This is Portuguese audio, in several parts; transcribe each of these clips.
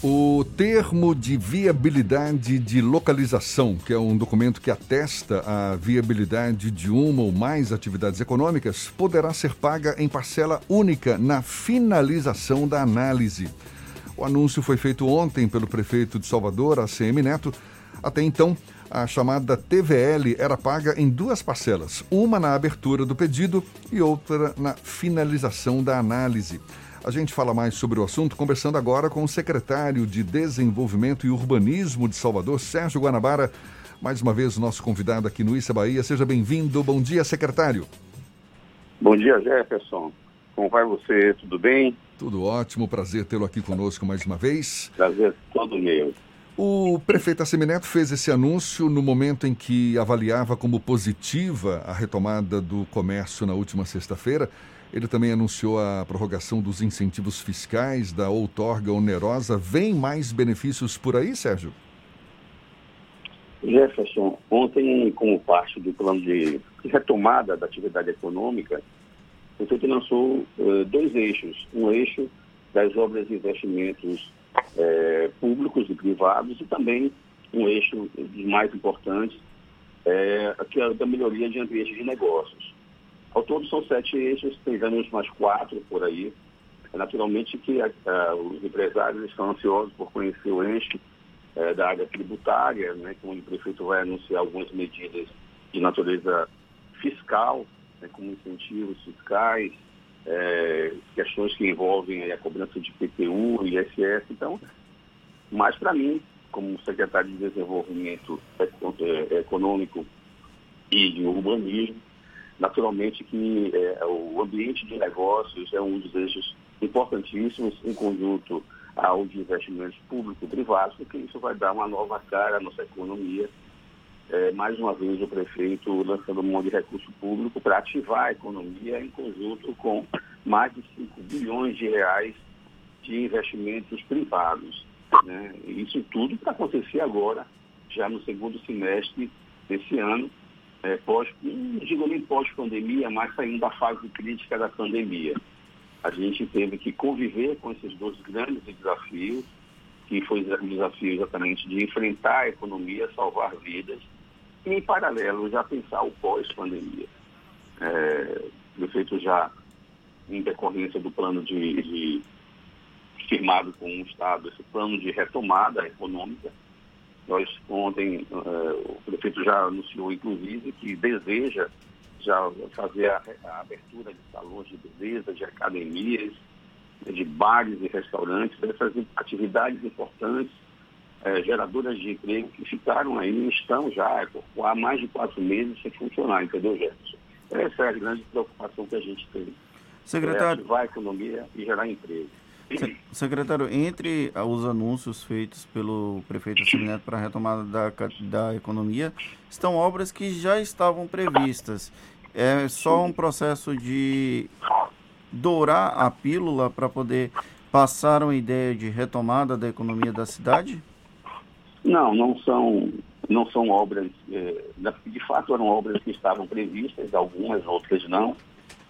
O termo de viabilidade de localização, que é um documento que atesta a viabilidade de uma ou mais atividades econômicas, poderá ser paga em parcela única na finalização da análise. O anúncio foi feito ontem pelo prefeito de Salvador, ACM Neto. Até então, a chamada TVL era paga em duas parcelas, uma na abertura do pedido e outra na finalização da análise. A gente fala mais sobre o assunto conversando agora com o secretário de Desenvolvimento e Urbanismo de Salvador, Sérgio Guanabara. Mais uma vez, o nosso convidado aqui no Issa Bahia. Seja bem-vindo. Bom dia, secretário. Bom dia, Jefferson. Como vai você? Tudo bem? Tudo ótimo. Prazer tê-lo aqui conosco mais uma vez. Prazer todo meu. O prefeito Assemineto fez esse anúncio no momento em que avaliava como positiva a retomada do comércio na última sexta-feira. Ele também anunciou a prorrogação dos incentivos fiscais da outorga onerosa. Vem mais benefícios por aí, Sérgio? Jefferson, ontem, como parte do plano de retomada da atividade econômica, o prefeito lançou uh, dois eixos. Um eixo das obras de investimentos uh, públicos e privados e também um eixo mais importantes, uh, que é da melhoria de ambiente de negócios. Ao todo são sete eixos, temos mais quatro por aí. É naturalmente que uh, os empresários estão ansiosos por conhecer o eixo uh, da área tributária, né, onde o prefeito vai anunciar algumas medidas de natureza fiscal, né, como incentivos fiscais, é, questões que envolvem a cobrança de PTU ISS. Então, mas para mim, como secretário de Desenvolvimento Econômico e de Urbanismo, Naturalmente que é, o ambiente de negócios é um dos eixos importantíssimos em conjunto ao de investimentos públicos e privados, porque isso vai dar uma nova cara à nossa economia. É, mais uma vez o prefeito lançando monte de recurso público para ativar a economia em conjunto com mais de 5 bilhões de reais de investimentos privados. Né? Isso tudo para acontecer agora, já no segundo semestre desse ano, é, pós, não digo nem pós-pandemia, mas saindo da fase crítica da pandemia. A gente teve que conviver com esses dois grandes desafios, que foi o desafio exatamente de enfrentar a economia, salvar vidas, e em paralelo já pensar o pós-pandemia. É, o já, em decorrência do plano de, de firmado com o Estado, esse plano de retomada econômica, nós ontem, uh, o prefeito já anunciou, inclusive, que deseja já fazer a, a, abertura de salões de beleza, de academias, de bares e restaurantes, essas atividades importantes, eh, geradoras de emprego que ficaram aí, estão já há mais de quatro meses sem funcionar, entendeu, Jefferson? Essa é a grande preocupação que a gente tem. Secretário. É ativar a economia e gerar emprego. Secretário, entre os anúncios feitos pelo prefeito Semineto para a retomada da, da economia, estão obras que já estavam previstas. É só um processo de dourar a pílula para poder passar uma ideia de retomada da economia da cidade? Não, não são, não são obras, é, de fato eram obras que estavam previstas, algumas, outras não,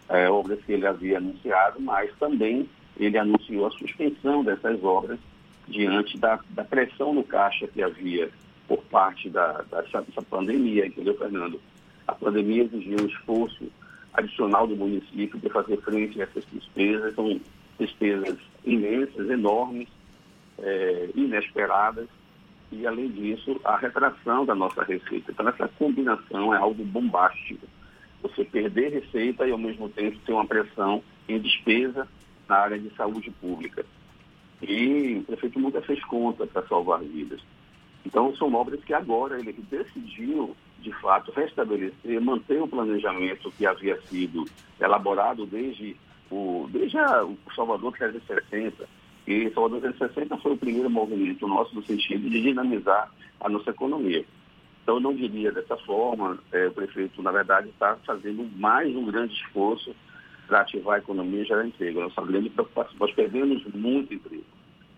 é, obras que ele havia anunciado, mas também ele anunciou a suspensão dessas obras diante da, da pressão no caixa que havia por parte da, dessa, dessa pandemia, entendeu, Fernando? A pandemia exigiu um esforço adicional do município de fazer frente a essas despesas, são despesas imensas, enormes, é, inesperadas, e além disso, a retração da nossa receita. Então, essa combinação é algo bombástico. Você perder receita e, ao mesmo tempo, ter uma pressão em despesa na área de saúde pública. E o prefeito nunca fez conta para salvar vidas. Então, são obras que agora ele decidiu, de fato, restabelecer, manter o planejamento que havia sido elaborado desde o, desde a, o Salvador 360. E Salvador 360 foi o primeiro movimento nosso no sentido de dinamizar a nossa economia. Então, eu não diria dessa forma. É, o prefeito, na verdade, está fazendo mais um grande esforço ativar a economia e gerar emprego. Nossa grande preocupação. Nós perdemos muito emprego,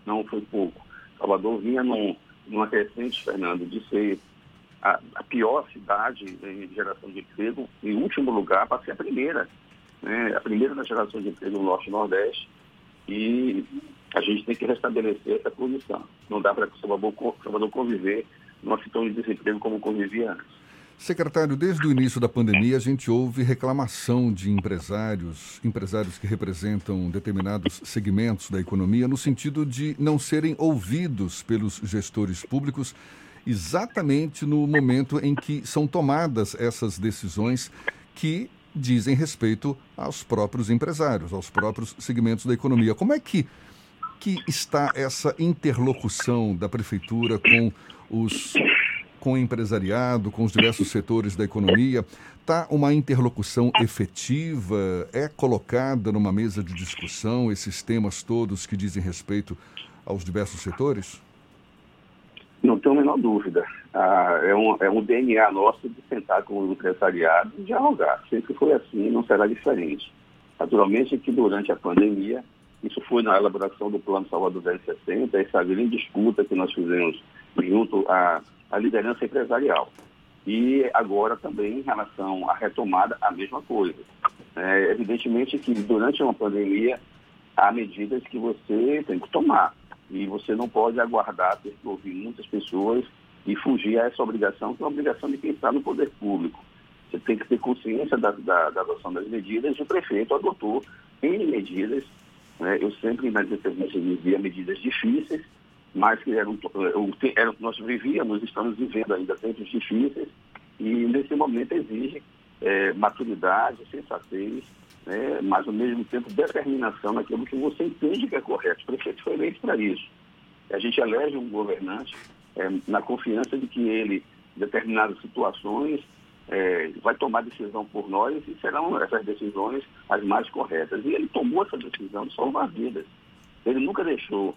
não foi pouco. Salvador vinha num, numa crescente, Fernando, de ser a, a, pior cidade em geração de emprego, em último lugar, para ser a primeira. Né? A primeira na geração de emprego no Norte e Nordeste. E a gente tem que restabelecer essa posição. Não dá para o Salvador conviver numa situação de desemprego como convivia antes. Secretário, desde o início da pandemia a gente ouve reclamação de empresários, empresários que representam determinados segmentos da economia, no sentido de não serem ouvidos pelos gestores públicos exatamente no momento em que são tomadas essas decisões que dizem respeito aos próprios empresários, aos próprios segmentos da economia. Como é que, que está essa interlocução da prefeitura com os com o empresariado, com os diversos setores da economia? Está uma interlocução efetiva? É colocada numa mesa de discussão esses temas todos que dizem respeito aos diversos setores? Não tenho a menor dúvida. Ah, é, um, é um DNA nosso de sentar com o empresariado e dialogar. Sempre foi assim, não será diferente. Naturalmente que durante a pandemia, isso foi na elaboração do Plano Salvador 260, essa grande disputa que nós fizemos junto à, à liderança empresarial. E agora também em relação à retomada, a mesma coisa. É, evidentemente que durante uma pandemia há medidas que você tem que tomar. E você não pode aguardar ter que ouvir muitas pessoas e fugir a essa obrigação, que é a obrigação de quem está no poder público. Você tem que ter consciência da, da, da adoção das medidas e o prefeito adotou N medidas. Né? Eu sempre nas entrevistas dizia medidas difíceis, mas que eram, eram, nós vivíamos, estamos vivendo ainda tempos difíceis e nesse momento exige é, maturidade, sensatez né, mas ao mesmo tempo determinação naquilo que você entende que é correto. O prefeito foi eleito para isso. A gente elege um governante é, na confiança de que ele, em determinadas situações, é, vai tomar decisão por nós e serão essas decisões as mais corretas. E ele tomou essa decisão de salvar vidas. Ele nunca deixou,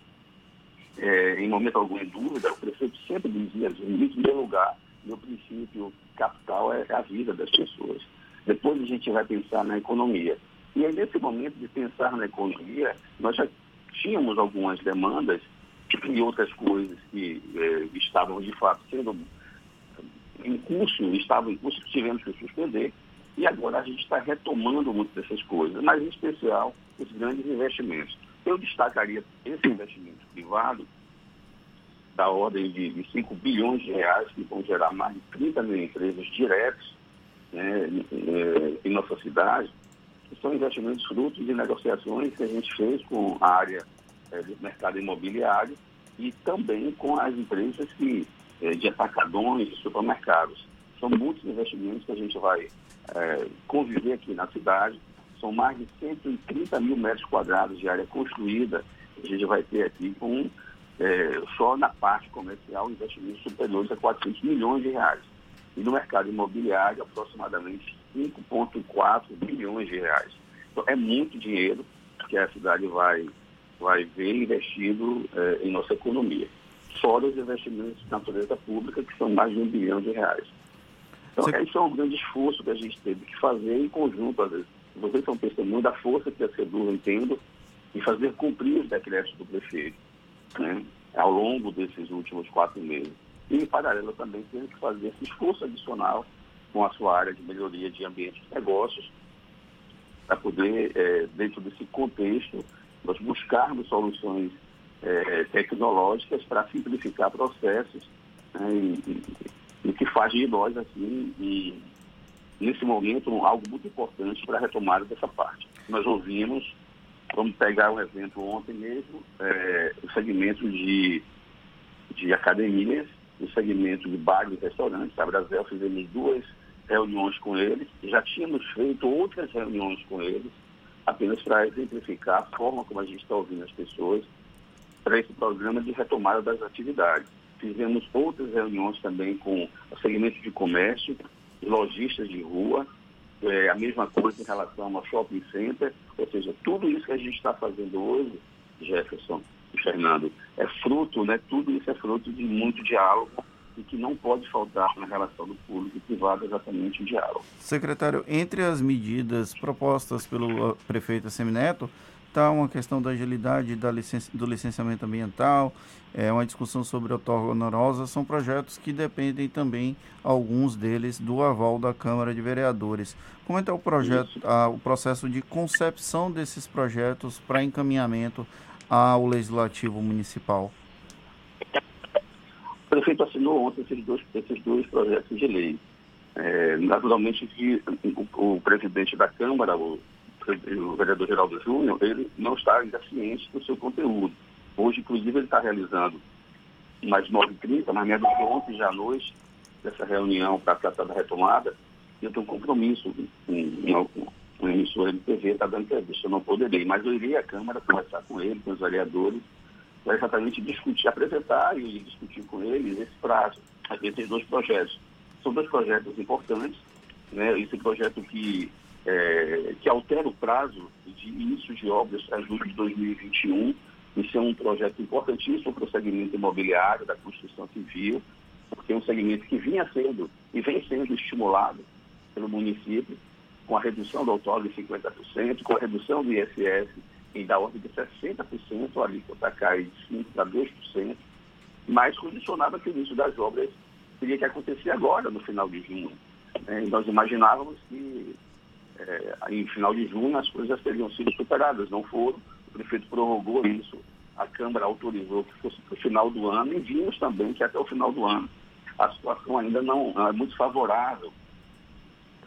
é, em momento algum, dúvida, o prefeito sempre dizia, em primeiro lugar, meu princípio capital é a vida das pessoas. Depois a gente vai pensar na economia. E aí, nesse momento de pensar na economia, nós já tínhamos algumas demandas e outras coisas que eh, estavam, de fato, sendo em curso, estavam em curso, tivemos que suspender. E agora a gente está retomando muitas dessas coisas, mas em especial os grandes investimentos. Eu destacaria esse investimento privado da ordem de 5 bilhões de reais, que vão gerar mais de 30 mil empresas diretas né, é, em nossa cidade, que são investimentos frutos de negociações que a gente fez com a área é, do mercado imobiliário e também com as empresas que, é, de atacadões e supermercados. São muitos investimentos que a gente vai é, conviver aqui na cidade. São mais de 130 mil metros quadrados de área construída. A gente vai ter aqui com, é, só na parte comercial, investimentos superiores a 400 milhões de reais e no mercado imobiliário aproximadamente 5,4 bilhões de reais. Então, é muito dinheiro que a cidade vai, vai ver investido eh, em nossa economia. Fora os investimentos de natureza pública, que são mais de um bilhão de reais. Então, Você... esse é um grande esforço que a gente teve que fazer em conjunto. Às vezes. Vocês são testemunhas da força que a CEDUR entendo em fazer cumprir os decretos do prefeito né, ao longo desses últimos quatro meses. E, em paralelo, também tem que fazer esse esforço adicional com a sua área de melhoria de ambiente de negócios, para poder, é, dentro desse contexto, nós buscarmos soluções é, tecnológicas para simplificar processos né, e, e, que faz de nós, assim, e, nesse momento, algo muito importante para a retomada dessa parte. Nós ouvimos, vamos pegar um exemplo ontem mesmo, é, o segmento de, de academias no segmento de bares e restaurantes. A Brasel fizemos duas reuniões com eles, já tínhamos feito outras reuniões com eles, apenas para exemplificar a forma como a gente está ouvindo as pessoas para esse programa de retomada das atividades. Fizemos outras reuniões também com o segmento de comércio, lojistas de rua, é, a mesma coisa em relação ao shopping center, ou seja, tudo isso que a gente está fazendo hoje, Jefferson, Fernando, é fruto, né, tudo isso é fruto de muito diálogo e que não pode faltar na relação do público e privado exatamente o diálogo. Secretário, entre as medidas propostas pelo uh, prefeito Semineto, está uma questão da agilidade da do licenciamento ambiental, é uma discussão sobre a outorga honorosa, são projetos que dependem também, alguns deles, do aval da Câmara de Vereadores. Como é que é o projeto, a, o processo de concepção desses projetos para encaminhamento ao Legislativo Municipal? O prefeito assinou ontem esses dois, esses dois projetos de lei. É, naturalmente que o, o, presidente da Câmara, o, o vereador Geraldo Júnior, ele não está ainda ciente do seu conteúdo. Hoje, inclusive, ele está realizando mais 9h30, mas menos de ontem já à noite, dessa reunião para tratar da retomada, eu tenho um compromisso com uma, emissora de TV, está dando entrevista, eu não poderei, mas eu irei à Câmara conversar com ele, com os vereadores, para exatamente discutir, apresentar e discutir com eles esse prazo, esses dois projetos. São dois projetos importantes, né? esse projeto que, é, que altera o prazo de início de obras a julho de 2021, isso é um projeto importantíssimo para o segmento imobiliário, da construção civil, porque é um segmento que vinha sendo e vem sendo estimulado pelo município, com a redução do autódromo de 50%, com a redução do ISS em da ordem de 60%, a alíquota cai de 5% para 2%, mas condicionado que o início das obras teria que acontecer agora, no final de junho. É, nós imaginávamos que é, em final de junho as coisas teriam sido superadas, não foram prefeito prorrogou isso, a Câmara autorizou que fosse para o final do ano e vimos também que até o final do ano a situação ainda não é muito favorável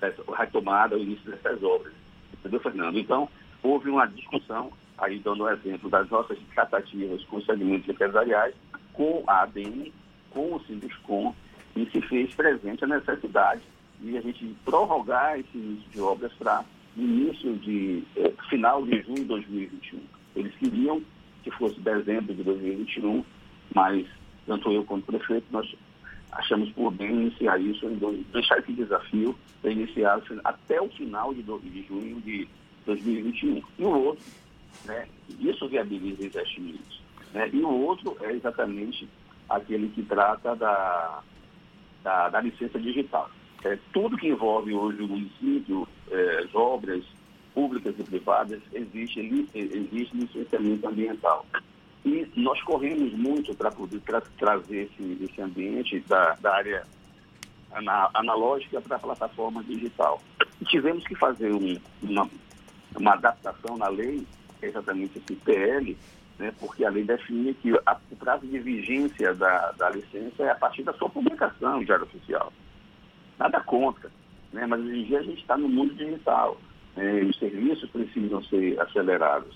a retomada, o início dessas obras. Entendeu, Fernando? Então, houve uma discussão, aí dando o exemplo das nossas tratativas com os segmentos empresariais, com a ADM, com o Sinduscom, e se fez presente a necessidade de a gente prorrogar esse início de obras para início de eh, final de junho de 2021. Eles queriam que fosse dezembro de 2021, mas tanto eu quanto o prefeito, nós achamos por bem iniciar isso, deixar esse desafio para iniciar até o final de, de junho de 2021. E o outro, né, isso viabiliza investimentos. Né, e o outro é exatamente aquele que trata da, da, da licença digital. É, tudo que envolve hoje o município, é, as obras, públicas e privadas, existe, existe licenciamento ambiental. E nós corremos muito para poder tra trazer esse, esse ambiente da, da área ana analógica para a plataforma digital. E tivemos que fazer um, uma, uma adaptação na lei, é exatamente esse PL, né, porque a lei define que a, o prazo de vigência da, da licença é a partir da sua publicação em Diário Oficial. Nada contra, né, mas hoje em dia a gente está no mundo digital é, os serviços precisam ser acelerados.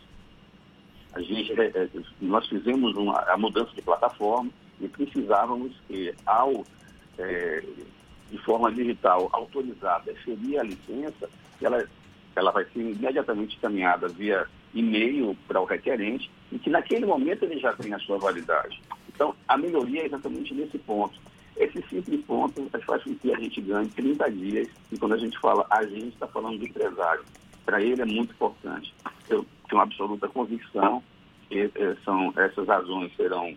A gente, é, é, nós fizemos uma, a mudança de plataforma e precisávamos que, ao, é, de forma digital, autorizar, deferir a licença, ela, ela vai ser imediatamente encaminhada via e-mail para o requerente e que naquele momento ele já tem a sua validade. Então, a melhoria é exatamente nesse ponto. Esse simples ponto faz com que a gente ganhe 30 dias, e quando a gente fala a gente, está falando do empresário. Para ele é muito importante. Eu tenho absoluta convicção que eh, são, essas razões serão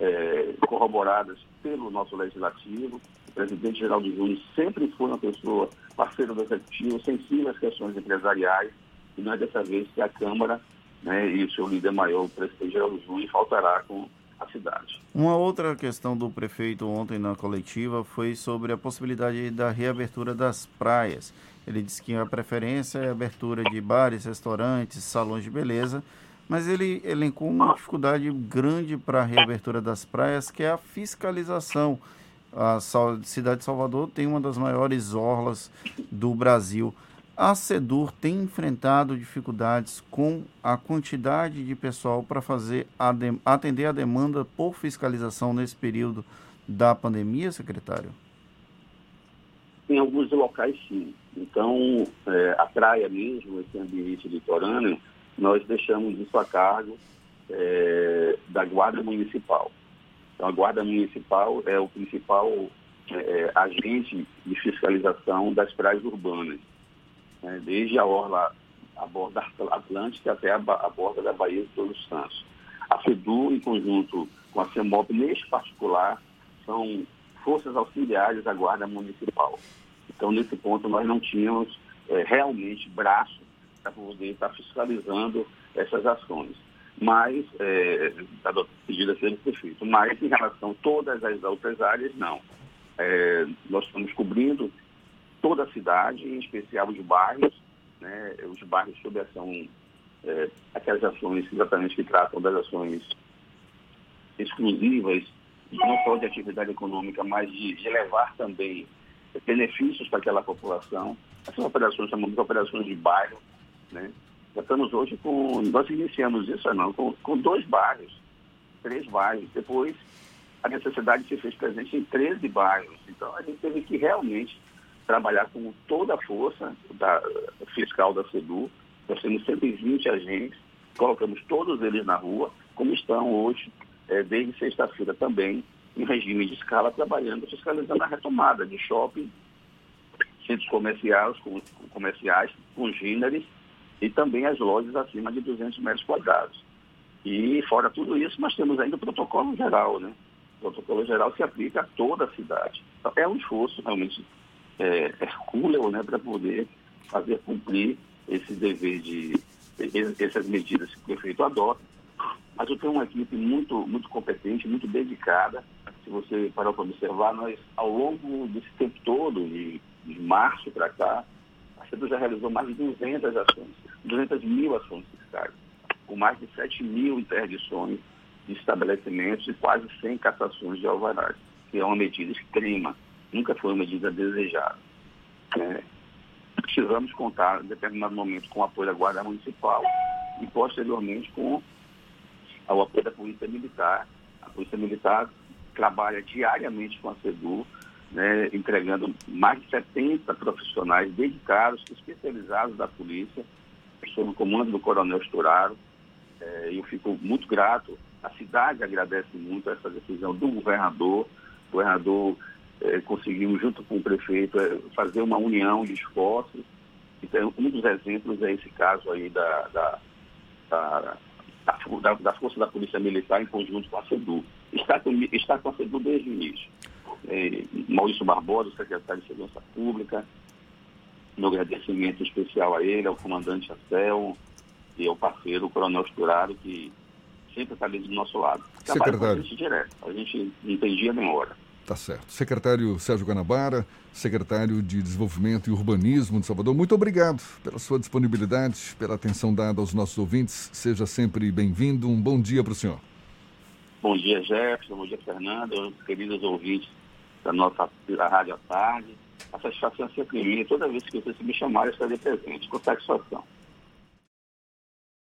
é, corroboradas pelo nosso legislativo. O presidente Geraldo Júnior sempre foi uma pessoa parceira do executivo, sensível às questões empresariais, e não é dessa vez que a Câmara né, e o seu líder maior, o presidente Geraldo Júnior, faltará com a cidade. Uma outra questão do prefeito ontem na coletiva foi sobre a possibilidade da reabertura das praias. Ele disse que a preferência é a abertura de bares, restaurantes, salões de beleza, mas ele elencou uma dificuldade grande para a reabertura das praias, que é a fiscalização. A cidade de Salvador tem uma das maiores orlas do Brasil. A SEDUR tem enfrentado dificuldades com a quantidade de pessoal para fazer a atender a demanda por fiscalização nesse período da pandemia, secretário? Em alguns locais, sim. Então, é, a praia mesmo, esse ambiente litorâneo, nós deixamos isso a cargo é, da Guarda Municipal. Então, a Guarda Municipal é o principal é, agente de fiscalização das praias urbanas né, desde a orla, a borda atlântica até a, a borda da Baía de Todos os Santos. A FEDU, em conjunto com a CEMOP, neste particular, são forças auxiliares da Guarda Municipal. Então, nesse ponto, nós não tínhamos é, realmente braço para poder estar fiscalizando essas ações. Mas, é, a ser prefeito, mas em relação a todas as outras áreas, não. É, nós estamos cobrindo toda a cidade, em especial os bairros, né, os bairros sob ação é, aquelas ações exatamente que tratam das ações exclusivas, não só de atividade econômica, mas de, de levar também benefícios para aquela população. Essas operações chamamos de operações de bairro, né? Já estamos hoje com, nós iniciamos isso não, com, com dois bairros, três bairros. Depois a necessidade se fez presente em 13 bairros. Então a gente teve que realmente trabalhar com toda a força da fiscal da SEDU. Nós temos 120 agentes, colocamos todos eles na rua, como estão hoje, é, desde sexta-feira também, em regime de escala, trabalhando, fiscalizando a retomada de shopping, centros comerciais, com, comerciais, com gêneros e também as lojas acima de 200 metros quadrados. E fora tudo isso, nós temos ainda o protocolo geral, né? O protocolo geral se aplica a toda a cidade. Então, é um esforço realmente é, hercúleo, né, para poder fazer cumprir esse dever de essas medidas que o prefeito adota. Mas eu tenho uma equipe muito, muito competente, muito dedicada. Se você parar para observar, nós, ao longo desse tempo todo, de, de março para cá, a CEDU já realizou mais de 200 ações, 200 mil ações fiscais, com mais de 7 mil interdições de estabelecimentos e quase 100 cassações de alvarás, que é uma medida extrema, nunca foi uma medida desejada. É, precisamos contar, em determinado momento, com o apoio da Guarda Municipal e, posteriormente, com o apoio da Polícia Militar. A Polícia Militar trabalha diariamente com a SEDU, né, entregando mais de 70 profissionais dedicados, especializados da polícia, sob o comando do Coronel Esturaro. É, eu fico muito grato. A cidade agradece muito essa decisão do governador. O governador é, conseguiu, junto com o prefeito, é, fazer uma união de esforços. Então, um dos exemplos é esse caso aí da, da, da, da, da Força da Polícia Militar em conjunto com a SEDU. Está com, está com a SEDU desde o início. É, Maurício Barbosa, secretário de Segurança Pública, meu agradecimento especial a ele, ao comandante Acel e ao parceiro, o Coronel Esturado, que sempre está ali do nosso lado. Secretário. a gente direto, a gente não tem dia nem hora. Tá certo. Secretário Sérgio Guanabara, secretário de Desenvolvimento e Urbanismo de Salvador, muito obrigado pela sua disponibilidade, pela atenção dada aos nossos ouvintes. Seja sempre bem-vindo. Um bom dia para o senhor. Bom dia, Jefferson. Bom dia, Fernando. Queridos ouvintes da nossa da Rádio à Tarde. A satisfação é sempre minha. Toda vez que vocês me chamarem, eu estarei presente. Com satisfação.